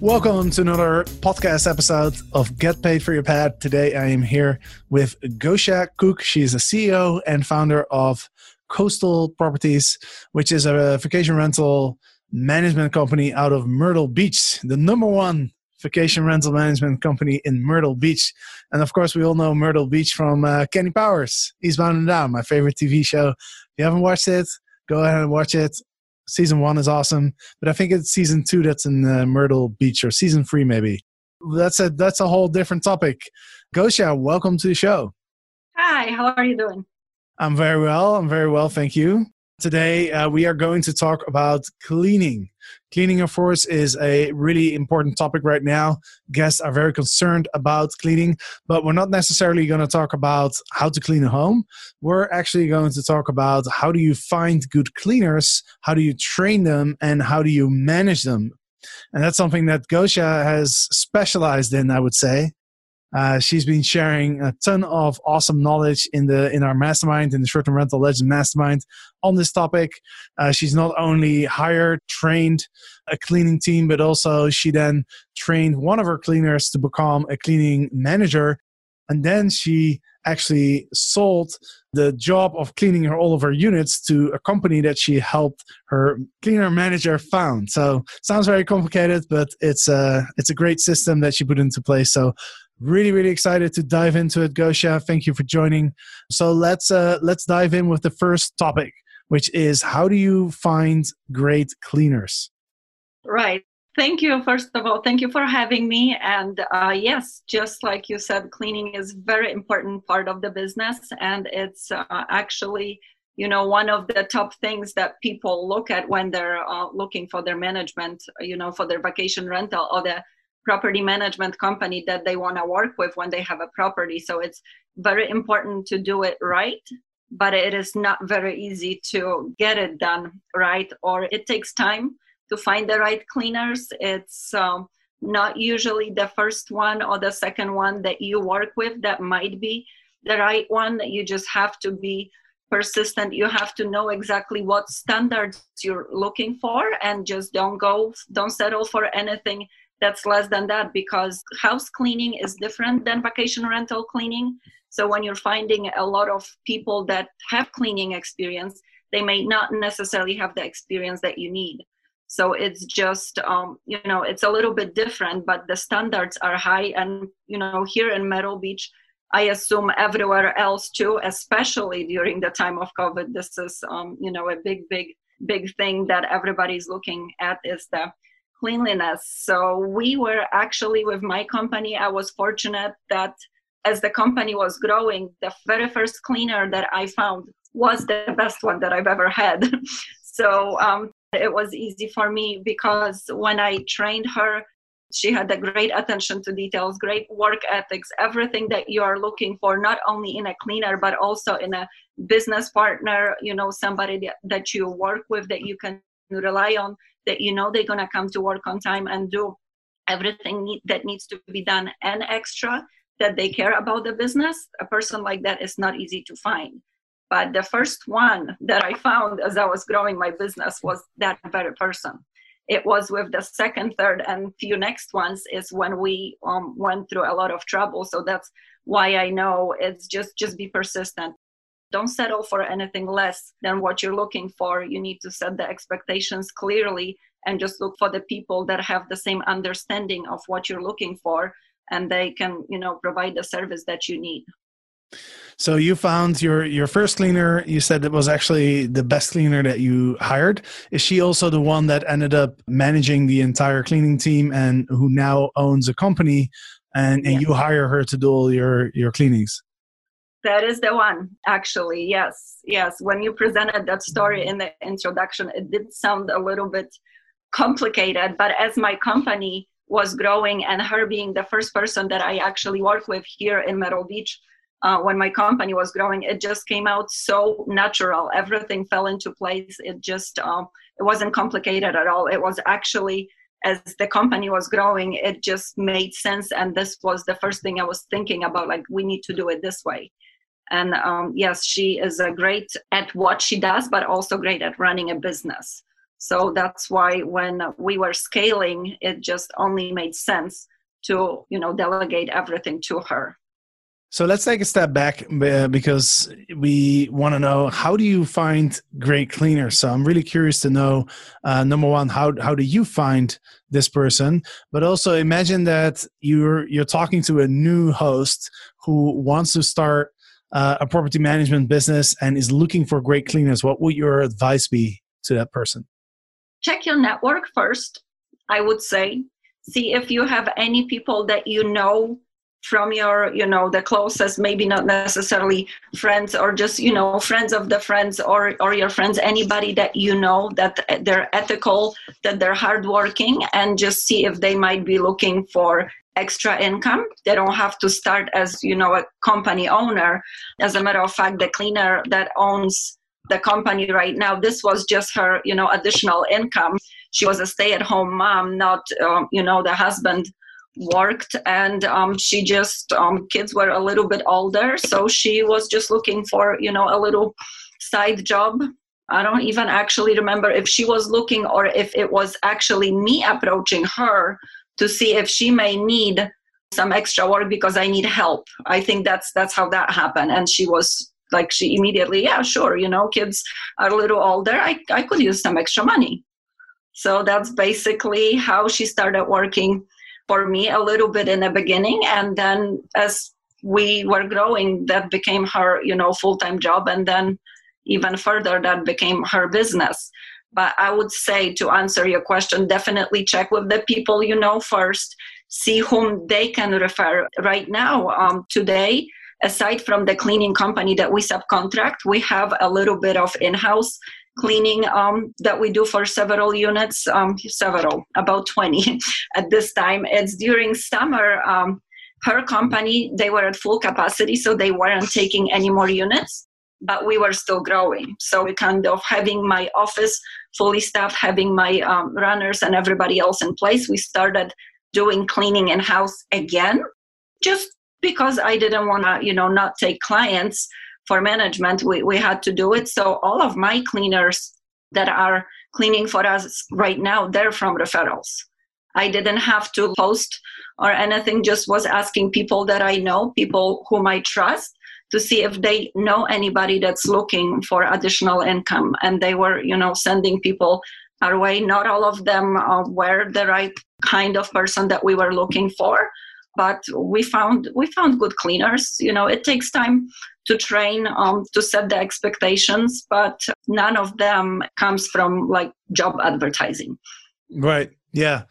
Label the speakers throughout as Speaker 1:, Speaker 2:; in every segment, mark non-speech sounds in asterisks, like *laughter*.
Speaker 1: Welcome to another podcast episode of Get Paid for Your Pad. Today I am here with Gosha Cook. She is a CEO and founder of Coastal Properties, which is a vacation rental management company out of Myrtle Beach, the number one vacation rental management company in Myrtle Beach. And of course, we all know Myrtle Beach from uh, Kenny Powers, Eastbound and Down, my favorite TV show. If you haven't watched it, go ahead and watch it season one is awesome, but I think it's season two that's in uh, Myrtle Beach or season three maybe. That's a that's a whole different topic. Gosha, welcome to the show.
Speaker 2: Hi, how are you doing?
Speaker 1: I'm very well. I'm very well, thank you. Today, uh, we are going to talk about cleaning. Cleaning, of course, is a really important topic right now. Guests are very concerned about cleaning, but we're not necessarily going to talk about how to clean a home. We're actually going to talk about how do you find good cleaners, how do you train them, and how do you manage them. And that's something that Gosha has specialized in, I would say. Uh, she's been sharing a ton of awesome knowledge in the in our mastermind in the short-term rental legend mastermind on this topic. Uh, she's not only hired, trained a cleaning team, but also she then trained one of her cleaners to become a cleaning manager, and then she actually sold the job of cleaning her all of her units to a company that she helped her cleaner manager found. So sounds very complicated, but it's a it's a great system that she put into place. So really really excited to dive into it gosha. Thank you for joining. So let's uh let's dive in with the first topic which is how do you find great cleaners?
Speaker 2: Right. Thank you first of all. Thank you for having me. And uh, yes just like you said cleaning is very important part of the business. And it's uh, actually you know one of the top things that people look at when they're uh, looking for their management you know for their vacation rental or the property management company that they want to work with when they have a property. So it's very important to do it right, but it is not very easy to get it done right, or it takes time to find the right cleaners. It's um, not usually the first one or the second one that you work with that might be the right one. You just have to be persistent you have to know exactly what standards you're looking for and just don't go don't settle for anything that's less than that because house cleaning is different than vacation rental cleaning. So when you're finding a lot of people that have cleaning experience, they may not necessarily have the experience that you need. So it's just, um, you know, it's a little bit different, but the standards are high. And, you know, here in Myrtle Beach, I assume everywhere else too, especially during the time of COVID, this is, um, you know, a big, big, big thing that everybody's looking at is the cleanliness. So we were actually with my company, I was fortunate that as the company was growing, the very first cleaner that I found was the best one that I've ever had. *laughs* so um, it was easy for me because when I trained her, she had a great attention to details, great work ethics, everything that you are looking for, not only in a cleaner, but also in a business partner, you know, somebody that, that you work with that you can rely on that you know they're going to come to work on time and do everything need, that needs to be done and extra that they care about the business a person like that is not easy to find. But the first one that i found as i was growing my business was that very person. It was with the second third and few next ones is when we um, went through a lot of trouble. So that's why i know it's just just be persistent don't settle for anything less than what you're looking for. You need to set the expectations clearly and just look for the people that have the same understanding of what you're looking for and they can, you know, provide the service that you need.
Speaker 1: So you found your your first cleaner. You said it was actually the best cleaner that you hired. Is she also the one that ended up managing the entire cleaning team and who now owns a company? And, and you hire her to do all your your cleanings.
Speaker 2: That is the one, actually. Yes, yes. When you presented that story in the introduction, it did sound a little bit complicated. But as my company was growing and her being the first person that I actually worked with here in Myrtle Beach, uh, when my company was growing, it just came out so natural. Everything fell into place. It just um, it wasn't complicated at all. It was actually as the company was growing, it just made sense. And this was the first thing I was thinking about. Like we need to do it this way. And um, yes, she is a great at what she does, but also great at running a business. So that's why when we were scaling, it just only made sense to you know delegate everything to her.
Speaker 1: So let's take a step back uh, because we want to know how do you find great cleaners. So I'm really curious to know, uh, number one, how how do you find this person? But also imagine that you're you're talking to a new host who wants to start uh, a property management business and is looking for great cleaners. What would your advice be to that person?
Speaker 2: Check your network first. I would say, see if you have any people that you know from your you know the closest maybe not necessarily friends or just you know friends of the friends or or your friends anybody that you know that they're ethical that they're hardworking and just see if they might be looking for extra income. They don't have to start as you know a company owner. As a matter of fact the cleaner that owns the company right now this was just her you know additional income. She was a stay at home mom not um, you know the husband worked. And um, she just um, kids were a little bit older. So she was just looking for you know a little side job. I don't even actually remember if she was looking or if it was actually me approaching her to see if she may need some extra work because i need help. I think that's that's how that happened. And she was like she immediately yeah sure you know kids are a little older. I, I could use some extra money. So that's basically how she started working for me a little bit in the beginning. And then as we were growing that became her you know full-time job. And then even further that became her business but i would say to answer your question definitely check with the people you know first see whom they can refer right now um, today aside from the cleaning company that we subcontract we have a little bit of in-house cleaning um, that we do for several units, um, several, about 20 *laughs* at this time. It's during summer. Um, her company, they were at full capacity, so they weren't taking any more units, but we were still growing. So we kind of having my office fully staffed, having my um, runners and everybody else in place. We started doing cleaning in house again, just because I didn't want to, you know, not take clients for management, we, we had to do it. So all of my cleaners that are cleaning for us right now, they're from referrals. I didn't have to post or anything, just was asking people that I know, people whom I trust, to see if they know anybody that's looking for additional income. And they were, you know, sending people our way. Not all of them uh, were the right kind of person that we were looking for but we found we found good cleaners you know it takes time to train um, to set the expectations but none of them comes from like job advertising
Speaker 1: right yeah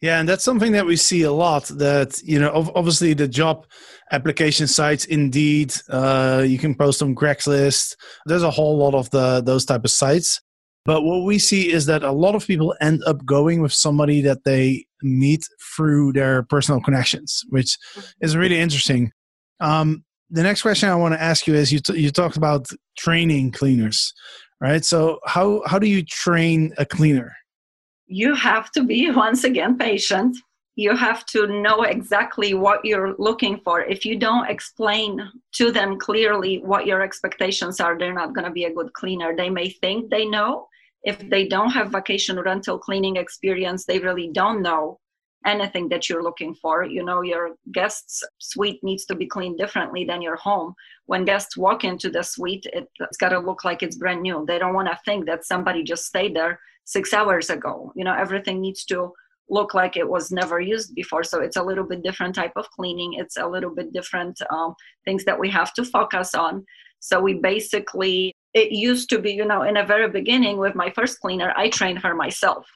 Speaker 1: yeah and that's something that we see a lot that you know obviously the job application sites indeed uh, you can post on craigslist there's a whole lot of the those type of sites but what we see is that a lot of people end up going with somebody that they meet through their personal connections, which is really interesting. Um, the next question I want to ask you is you, t- you talked about training cleaners, right? So, how, how do you train a cleaner?
Speaker 2: You have to be, *laughs* once again, patient. You have to know exactly what you're looking for. If you don't explain to them clearly what your expectations are, they're not going to be a good cleaner. They may think they know, if they don't have vacation rental cleaning experience, they really don't know anything that you're looking for. You know, your guest's suite needs to be cleaned differently than your home. When guests walk into the suite, it's got to look like it's brand new. They don't want to think that somebody just stayed there six hours ago. You know, everything needs to look like it was never used before so it's a little bit different type of cleaning it's a little bit different um, things that we have to focus on so we basically it used to be you know in the very beginning with my first cleaner i trained her myself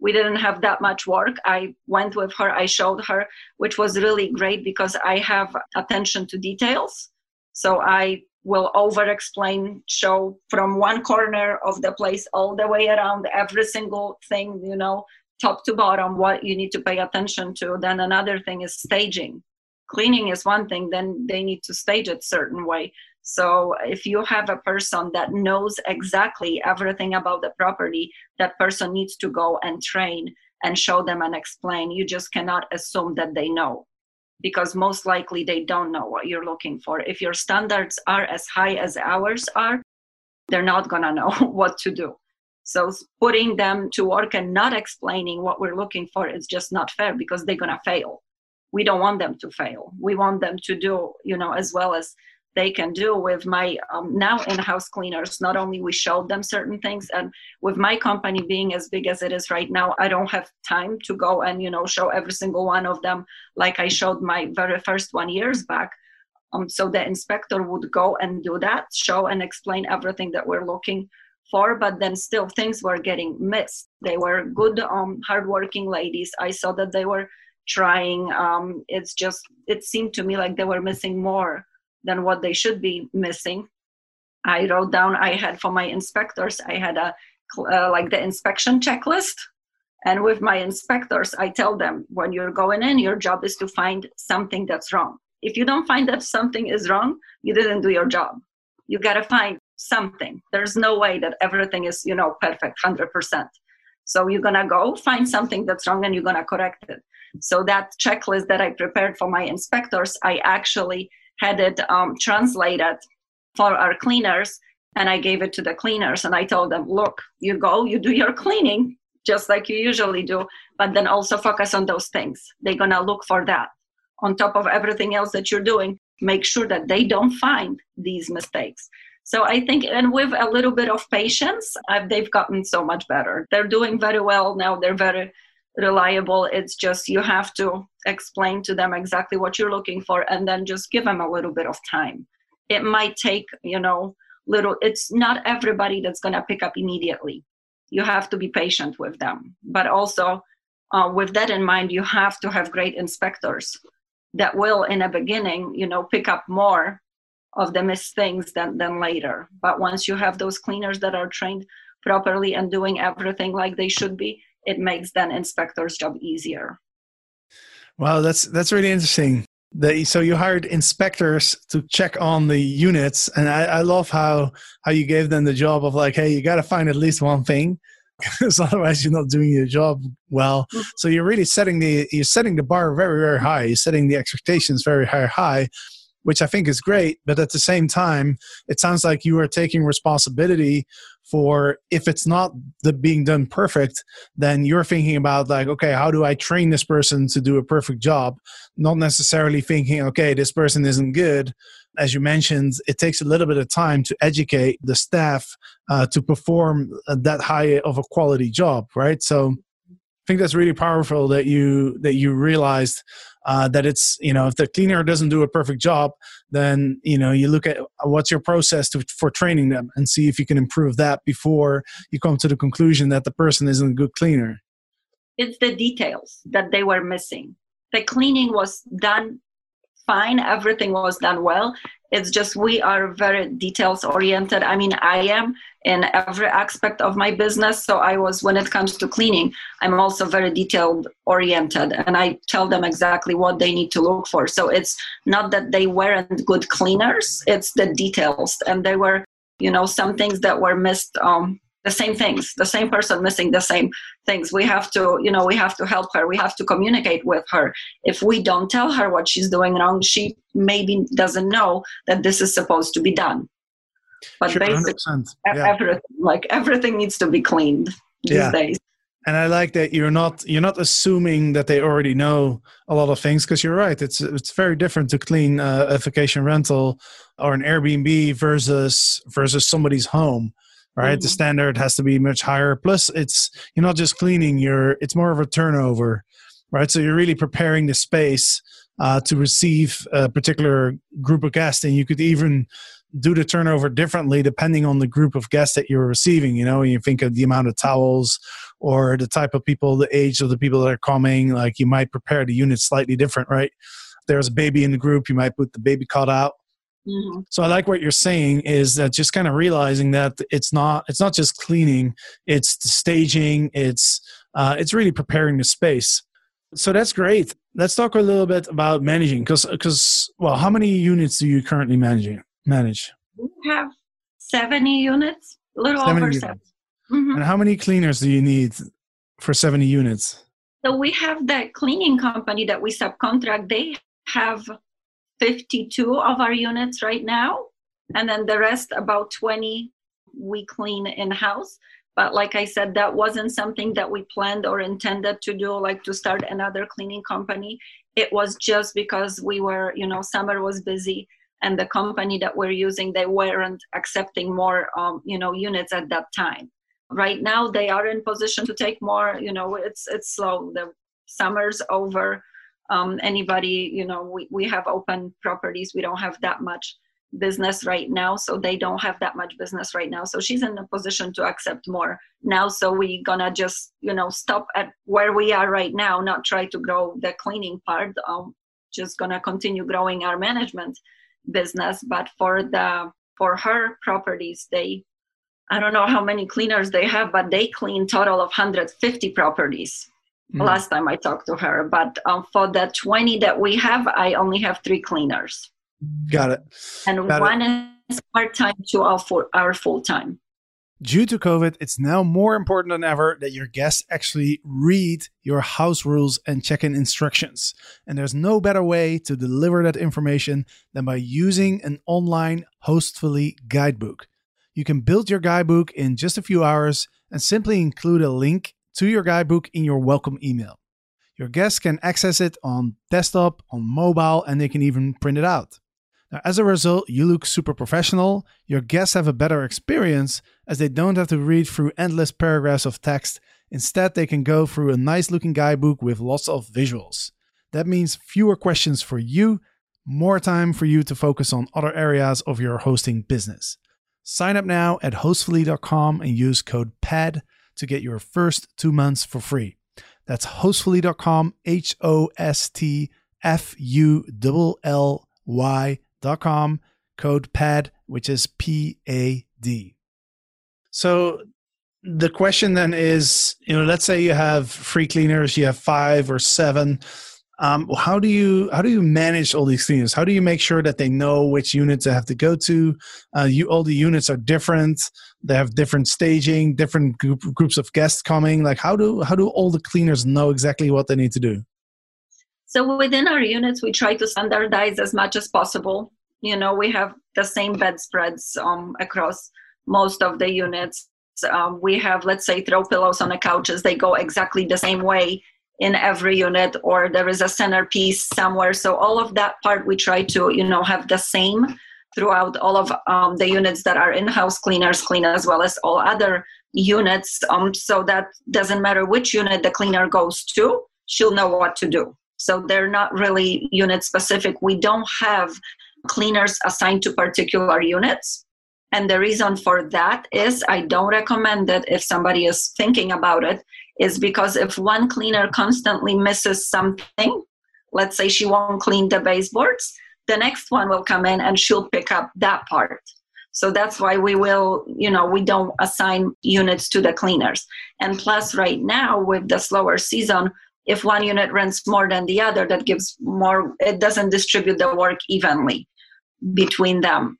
Speaker 2: we didn't have that much work. I went with her i showed her which was really great because i have attention to details. So i will over explain show from one corner of the place all the way around every single thing you know top to bottom what you need to pay attention to. Then another thing is staging. Cleaning is one thing then they need to stage it certain way so if you have a person that knows exactly everything about the property that person needs to go and train and show them and explain you just cannot assume that they know because most likely they don't know what you're looking for if your standards are as high as ours are they're not going *laughs* to know what to do so putting them to work and not explaining what we're looking for is just not fair because they're going to fail. We don't want them to fail. We want them to do, you know, as well as they can do with my um, now in-house cleaners not only we showed them certain things and with my company being as big as it is right now i don't have time to go and you know show every single one of them like i showed my very first one years back um, so the inspector would go and do that show and explain everything that we're looking for, but then still things were getting missed. They were good, um, hardworking ladies. I saw that they were trying. Um, it's just, it seemed to me like they were missing more than what they should be missing. I wrote down, I had for my inspectors, I had a, uh, like the inspection checklist. And with my inspectors, I tell them when you're going in, your job is to find something that's wrong. If you don't find that something is wrong, you didn't do your job. You got to find something there's no way that everything is you know perfect 100% so you're going to go find something that's wrong and you're going to correct it so that checklist that i prepared for my inspectors i actually had it um, translated for our cleaners and i gave it to the cleaners and i told them look you go you do your cleaning just like you usually do but then also focus on those things they're going to look for that on top of everything else that you're doing make sure that they don't find these mistakes so I think, and with a little bit of patience, uh, they've gotten so much better. They're doing very well now. They're very reliable. It's just you have to explain to them exactly what you're looking for and then just give them a little bit of time. It might take, you know, little, it's not everybody that's going to pick up immediately. You have to be patient with them. But also, uh, with that in mind, you have to have great inspectors that will, in the beginning, you know, pick up more of the missed things than, than later. But once you have those cleaners that are trained properly and doing everything like they should be, it makes then inspector's job easier.
Speaker 1: Wow, that's that's really interesting. The, so you hired inspectors to check on the units, and I, I love how how you gave them the job of like, hey, you got to find at least one thing, *laughs* because otherwise you're not doing your job well. Mm-hmm. So you're really setting the you're setting the bar very very high. You're setting the expectations very high high, which I think is great. But at the same time, it sounds like you are taking responsibility for if it's not the being done perfect, then you're thinking about like, okay, how do I train this person to do a perfect job? Not necessarily thinking, okay, this person isn't good. As you mentioned, it takes a little bit of time to educate the staff uh, to perform that high of a quality job, right? So I think that's really powerful that you that you realized uh, that it's you know if the cleaner doesn't do a perfect job then you know you look at what's your process to, for training them and see if you can improve that before you come to the conclusion that the person isn't a good cleaner.
Speaker 2: It's the details that they were missing. The cleaning was done fine everything was done well. It's just we are very details oriented. I mean i am in every aspect of my business so i was when it comes to cleaning i'm also very detailed oriented and i tell them exactly what they need to look for. So it's not that they weren't good cleaners it's the details and they were you know some things that were missed um, the same things the same person missing the same things. We have to you know we have to help her. We have to communicate with her. If we don't tell her what she's doing wrong she maybe doesn't know that this is supposed to be done. But sure, basically yeah. everything like everything needs to be cleaned these yeah. days.
Speaker 1: And i like that you're not you're not assuming that they already know a lot of things because you're right. It's it's very different to clean uh, a vacation rental or an airbnb versus versus somebody's home right? The
Speaker 2: Mhm.
Speaker 1: standard has to be much higher. Plus it's you're not just cleaning you're it's more of a turnover right? So you're really preparing the space uh, to receive a particular group of guests. And you could even do the turnover differently depending on the group of guests that you're receiving you know? You think of the amount of towels or the type of people the age of the people that are coming. Like you might prepare the unit slightly different right? There's a baby in the group. You might put the baby cot out
Speaker 2: Mhm.
Speaker 1: so I like what you're saying is that just kind of realizing that it's not it's not just cleaning, it's the staging, it's uh, it's really preparing the space. So that's great. Let's talk a little bit about managing because because well, how many units do you currently managing manage?
Speaker 2: We have 70 units, a little
Speaker 1: 70
Speaker 2: over
Speaker 1: units.
Speaker 2: 70. Mhm.
Speaker 1: And how many cleaners do you need for 70 units?
Speaker 2: So we have the cleaning company that we subcontract. They have 52 of our units right now, and then the rest, about 20, we clean in house. But like I said, that wasn't something that we planned or intended to do, like to start another cleaning company. It was just because we were, you know, summer was busy, and the company that we're using, they weren't accepting more, um, you know, units at that time right now they are in position to take more you know it's it's slow the summer's over um, anybody you know we, we have open properties. We don't have that much business right now so they don't have that much business right now. So she's in a position to accept more now. So we gonna just you know stop at where we are right now not try to grow the cleaning part. Um, just gonna continue growing our management business. But for the for her properties they I don't know how many cleaners they have, but they clean total of 150 properties.
Speaker 1: Mm.
Speaker 2: Last time I talked to her, but um, for the 20 that we have, I only have three cleaners,
Speaker 1: Got it.
Speaker 2: and
Speaker 1: Got
Speaker 2: one is part time, two are full are full time.
Speaker 1: Due to COVID, it's now more important than ever that your guests actually read your house rules and check in instructions. And there's no better way to deliver that information than by using an online Hostfully guidebook. You can build your guidebook in just a few hours and simply include a link to your guidebook in your welcome email. Your guests can access it on desktop, on mobile, and they can even print it out. Now, as a result, you look super professional, your guests have a better experience as they don't have to read through endless paragraphs of text. Instead, they can go through a nice looking guidebook with lots of visuals. That means fewer questions for you, more time for you to focus on other areas of your hosting business. Sign up now at hostfully.com and use code PAD to get your first two months for free. That's hostfully.com, H O S T F U L L Y.com, code PAD, which is P A D. So the question then is, you know, let's say you have free cleaners, you have five or seven. Um, how do you how do you manage all these cleaners? How do you make sure that they know which units they have to go to? Uh, you all the units are different. They have different staging, different group, groups of guests coming. Like how do how do all the cleaners know exactly what they need to do?
Speaker 2: So within our units, we try to standardize as much as possible. You know, we have the same bedspreads um, across most of the units. Um, we have, let's say, throw pillows on the couches. They go exactly the same way in every unit, or there is a centerpiece somewhere. So all of that part we try to, you know, have the same throughout all of um, the units that are in-house cleaners clean as well as all other units. Um, so that doesn't matter which unit the cleaner goes to, she'll know what to do. So they're not really unit specific. We don't have cleaners assigned to particular units. And the reason for that is I don't recommend it if somebody is thinking about it, is because if one cleaner constantly misses something, let's say she won't clean the baseboards, the next one will come in and she'll pick up that part. So that's why we will, you know, we don't assign units to the cleaners. And plus, right now with the slower season, if one unit rents more than the other, that gives more, it doesn't distribute the work evenly between them.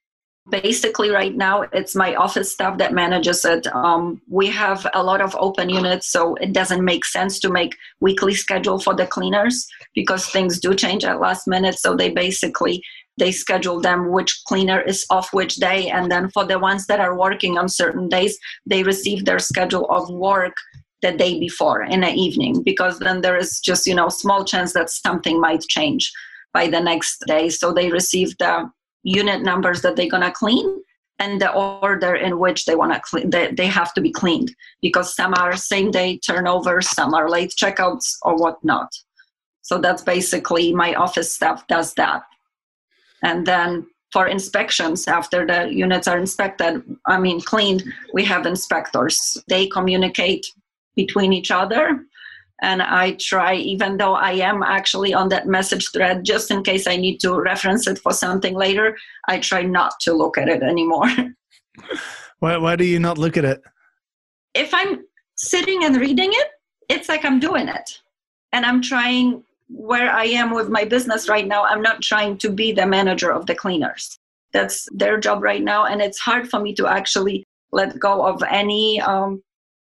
Speaker 2: Basically, right now, it's my office staff that manages it. Um, we have a lot of open units, so it doesn't make sense to make weekly schedule for the cleaners because things do change at last minute. So they basically they schedule them which cleaner is off which day, and then for the ones that are working on certain days, they receive their schedule of work the day before in the evening because then there is just you know small chance that something might change by the next day so they receive the unit numbers that they're going to clean and the order in which they want to clean they, they have to be cleaned because some are same day turnovers some are late checkouts or whatnot. So that's basically my office staff does that. And then for inspections after the units are inspected i mean cleaned we have inspectors. They communicate between each other and i try even though i am actually on that message thread just in case i need to reference it for something later i try not to look at it anymore. *laughs*
Speaker 1: Why, why do you not look at it?
Speaker 2: If i'm sitting and reading it it's like i'm doing it. And i'm trying where i am with my business right now. I'm not trying to be the manager of the cleaners. That's their job right now. And it's hard for me to actually let go of any um,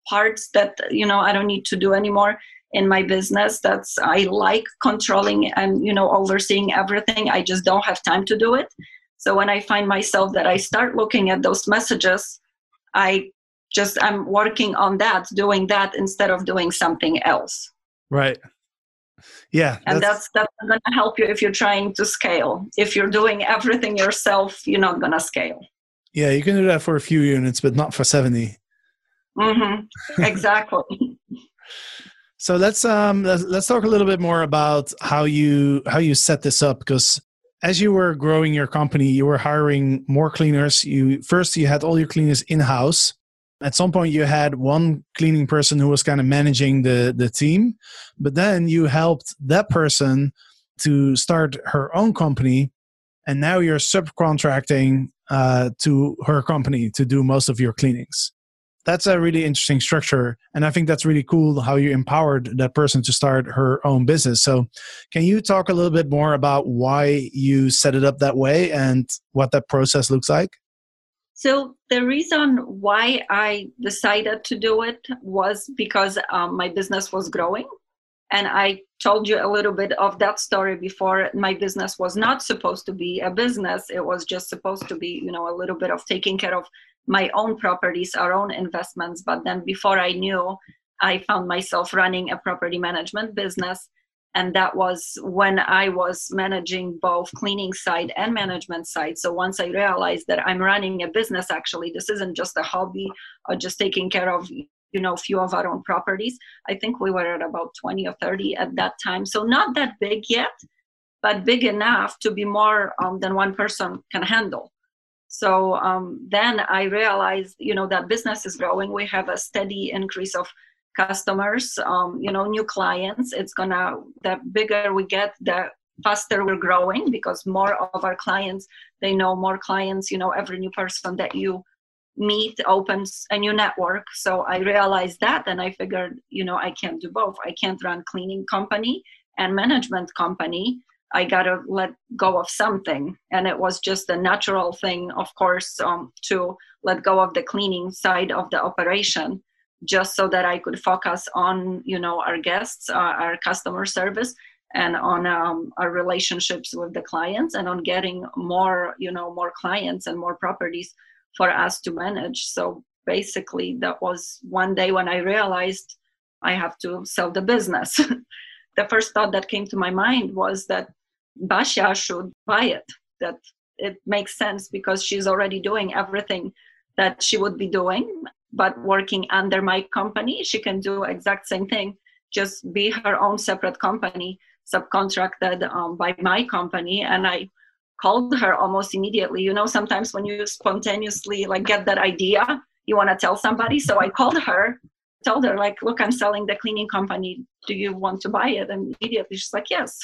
Speaker 2: parts that you know i don't need to do anymore in my business that's i like controlling and you know overseeing everything. I just don't have time to do it. So when i find myself that i start looking at those messages i just i'm working on that doing that instead of doing something else.
Speaker 1: Right. Yeah
Speaker 2: and that's that's, that's going to help you if you're trying to scale. If you're doing everything yourself you're not going to scale.
Speaker 1: Yeah you can do that for a few units but not for 70
Speaker 2: mm-hmm. exactly *laughs*
Speaker 1: So let's um let's, talk a little bit more about how you how you set this up because as you were growing your company, you were hiring more cleaners. You first you had all your cleaners in house. At some point, you had one cleaning person who was kind of managing the the team, but then you helped that person to start her own company, and now you're subcontracting uh, to her company to do most of your cleanings that's a really interesting structure and i think that's really cool how you empowered that person to start her own business. So can you talk a little bit more about why you set it up that way and what that process looks like?
Speaker 2: So the reason why i decided to do it was because um, my business was growing and i told you a little bit of that story before. My business was not supposed to be a business. It was just supposed to be you know a little bit of taking care of my own properties, our own investments. But then before I knew, I found myself running a property management business. And that was when I was managing both cleaning side and management side. So once I realized that I'm running a business, actually, this isn't just a hobby or just taking care of you know a few of our own properties i think we were at about 20 or 30 at that time so not that big yet but big enough to be more um, than one person can handle so um, then I realized, you know, that business is growing. We have a steady increase of customers, um, you know, new clients. It's gonna, the bigger we get, the faster we're growing because more of our clients, they know more clients, you know, every new person that you meet opens a new network. So I realized that and I figured, you know, I can't do both. I can't run cleaning company and management company I got to let go of something. And it was just a natural thing, of course, um, to let go of the cleaning side of the operation just so that I could focus on, you know, our guests, uh, our customer service, and on um, our relationships with the clients and on getting more, you know, more clients and more properties for us to manage. So basically, that was one day when I realized I have to sell the business. *laughs* the first thought that came to my mind was that Basia should buy it. That it makes sense because she's already doing everything that she would be doing, but working under my company, she can do exact same thing. Just be her own separate company, subcontracted um, by my company, and I called her almost immediately. You know, sometimes when you spontaneously like get that idea, you want to tell somebody. So I called her, told her like, "Look, I'm selling the cleaning company. Do you want to buy it?" And immediately she's like, "Yes."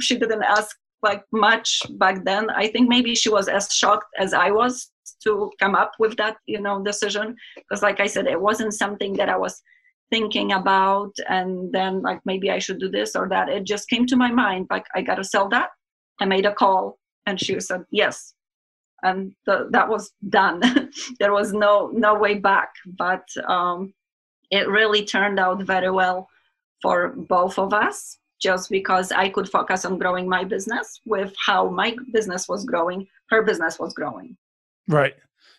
Speaker 2: She didn't ask like much back then. I think maybe she was as shocked as I was to come up with that, you know, decision. Because like I said, it wasn't something that I was thinking about and then like maybe I should do this or that. It just came to my mind, like I gotta sell that. I made a call and she said yes. And the, that was done. *laughs* there was no no way back. But um, it really turned out very well for both of us just because I could focus on growing my business with how my business was growing, her business was growing.
Speaker 1: Right.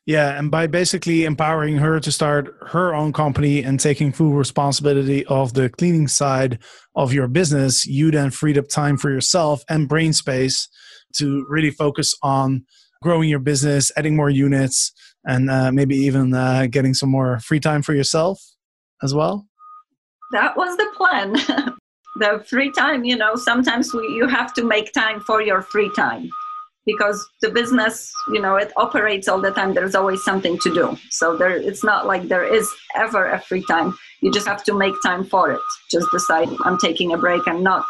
Speaker 1: Yeah. And by basically empowering her to start her own company and taking full responsibility of the cleaning side of your business, you then freed up time for yourself and brain space to really focus on growing your business, adding more units, and uh, maybe even uh, getting some more free time for yourself as well?
Speaker 2: That was the plan. *laughs* the free time, you know, sometimes we, you have to make time for your free time because the business you know it operates all the time. There's always something to do. So there it's not like there is ever a free time. You just have to make time for it. Just decide i'm taking a break. I'm not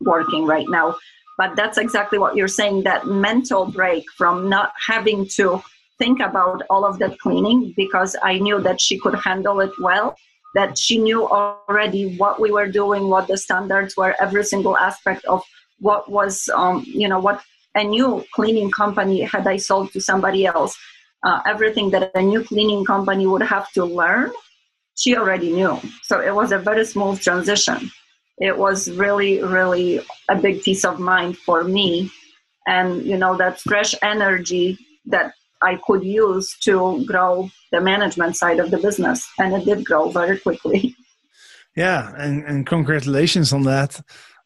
Speaker 2: working right now. But that's exactly what you're saying that mental break from not having to think about all of that cleaning because i knew that she could handle it well that she knew already what we were doing what the standards were every single aspect of what was um, you know what a new cleaning company had I sold to somebody else. Uh, everything that a new cleaning company would have to learn, she already knew. So it was a very smooth transition. It was really, really a big peace of mind for me. And, you know, that fresh energy that I could use to grow the management side of the business. And it did grow very quickly. *laughs*
Speaker 1: Yeah, and, and congratulations on that.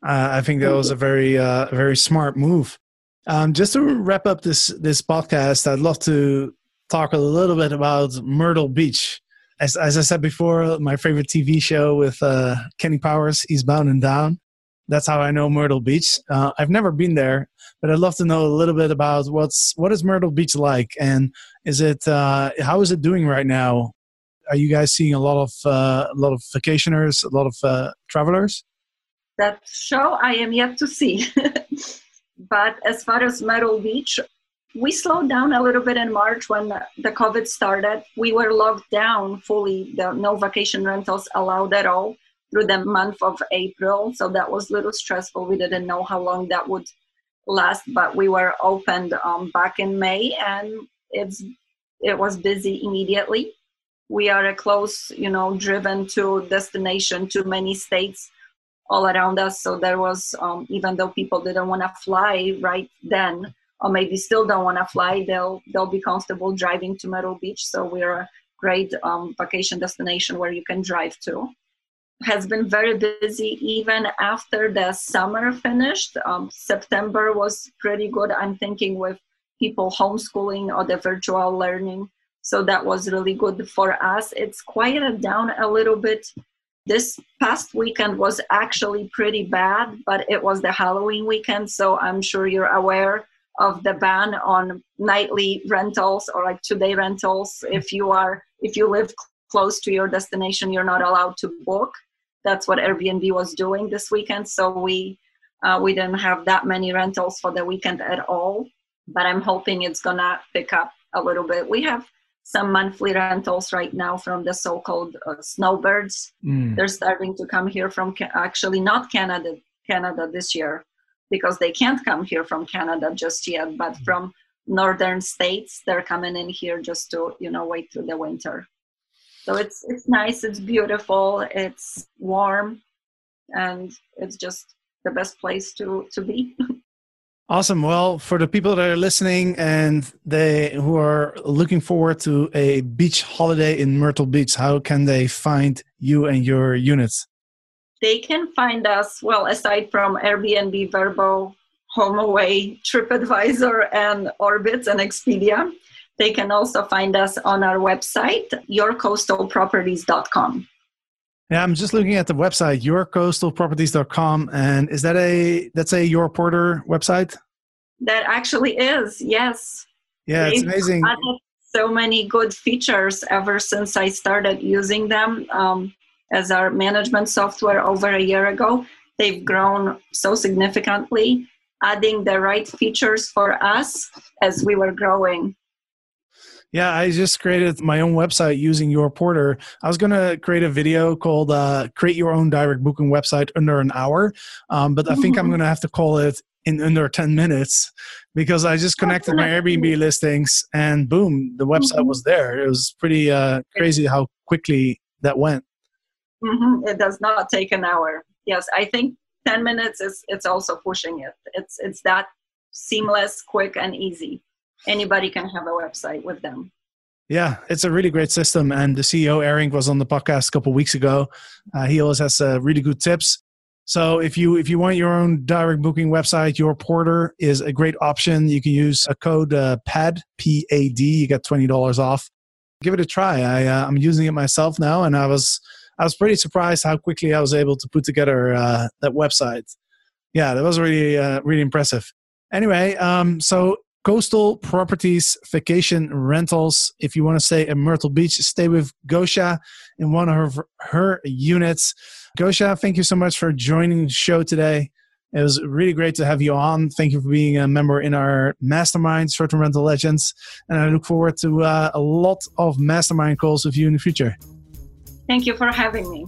Speaker 1: Uh, I think that was a very, uh, very smart move. Um, just to wrap up this this podcast, I'd love to talk a little bit about Myrtle Beach. As as I said before, my favorite TV show with uh, Kenny Powers, Eastbound and Down. That's how I know Myrtle Beach. Uh, I've never been there, but I'd love to know a little bit about what's what is Myrtle Beach like, and is it uh, how is it doing right now? Are you guys seeing a lot of uh, a lot of vacationers, a lot of uh, travelers?
Speaker 2: That show I am yet to see. *laughs* But as far as Myrtle Beach, we slowed down a little bit in March when the COVID started. We were locked down fully. The no vacation rentals allowed at all through the month of April. So that was a little stressful. We didn't know how long that would last, but we were opened um, back in May and it's it was busy immediately. We are a close, you know, driven to destination to many states all around us. So there was, um, even though people didn't want to fly right then, or maybe still don't want to fly, they'll they'll be comfortable driving to Myrtle Beach. So we're a great um, vacation destination where you can drive to. Has been very busy even after the summer finished. Um, September was pretty good. I'm thinking with people homeschooling or the virtual learning. So that was really good for us. It's quieted down a little bit this past weekend was actually pretty bad, but it was the Halloween weekend, so I'm sure you're aware of the ban on nightly rentals or like two-day rentals. If you are if you live close to your destination, you're not allowed to book. That's what Airbnb was doing this weekend. So we uh, we didn't have that many rentals for the weekend at all. But I'm hoping it's gonna pick up a little bit. We have some monthly rentals right now from the so-called uh, snowbirds. Mm. They're starting to come here from ca- actually not Canada, Canada this year because they can't come here from Canada just yet, but mm. from northern states they're coming in here just to you know wait through the winter. So it's it's nice, it's beautiful, it's warm, and it's just the best place to to be. *laughs*
Speaker 1: Awesome. Well, for the people that are listening and they who are looking forward to a beach holiday in Myrtle Beach, how can they find you and your units?
Speaker 2: They can find us, well, aside from Airbnb, Vrbo, HomeAway, TripAdvisor, and Orbitz and Expedia. They can also find us on our website, yourcoastalproperties.com.
Speaker 1: Yeah, I'm just looking at the website, yourcoastalproperties.com. And is that a, that's a Your Porter website?
Speaker 2: That actually is, yes.
Speaker 1: Yeah, They've it's amazing.
Speaker 2: so many good features ever since I started using them um, as our management software over a year ago. They've grown so significantly, adding the right features for us as we were growing.
Speaker 1: Yeah, I just created my own website using your porter. I was going to create a video called uh, "Create Your Own Direct Booking Website Under an Hour," um, but I think I'm mm-hmm. going to have to call it in under 10 minutes because I just connected my Airbnb listings and boom, the website mm-hmm. was there. It was pretty uh, crazy how quickly that went.
Speaker 2: Mm-hmm. It does not take an hour. Yes, I think 10 minutes is it's also pushing it. It's it's that seamless, quick, and easy anybody can have a website with them.
Speaker 1: Yeah, it's a really great system. And the CEO, Eric, was on the podcast a couple weeks ago. Uh, he always has uh, really good tips. So if you if you want your own direct booking website, your porter is a great option. You can use a code uh, PAD P A D. You get twenty dollars off. Give it a try. I uh, I'm using it myself now, and I was I was pretty surprised how quickly I was able to put together uh, that website. Yeah, that was really uh, really impressive. Anyway, um, so coastal properties, vacation rentals. If you want to stay in Myrtle Beach, stay with Gosha in one of her, her units. Gosha, thank you so much for joining the show today. It was really great to have you on. Thank you for being a member in our mastermind, Short Term Rental Legends. And I look forward to uh, a lot of mastermind calls with you in the future.
Speaker 2: Thank you for having me.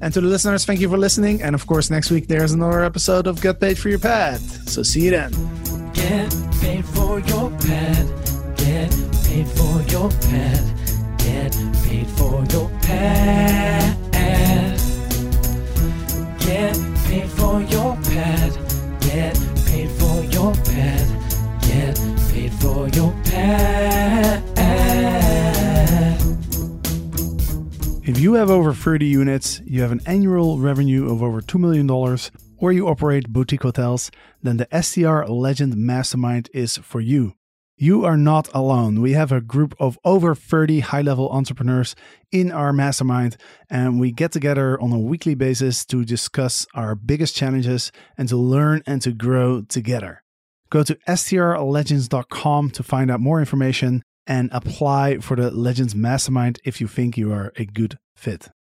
Speaker 1: And to the listeners, thank you for listening. And of course, next week there's another episode of Get Paid for Your Pad. So see you then.
Speaker 3: Get paid for your pad. Get paid for your pad. Get paid for your pad. Get paid for your pad. Get paid for your pad. Get paid for your pad.
Speaker 1: If you have over 30 units, you have an annual revenue of over $2 million, or you operate boutique hotels, then the STR Legend Mastermind is for you. You are not alone. We have a group of over 30 high level entrepreneurs in our mastermind, and we get together on a weekly basis to discuss our biggest challenges and to learn and to grow together. Go to strlegends.com to find out more information and apply for the Legends Mastermind if you think you are a good fit.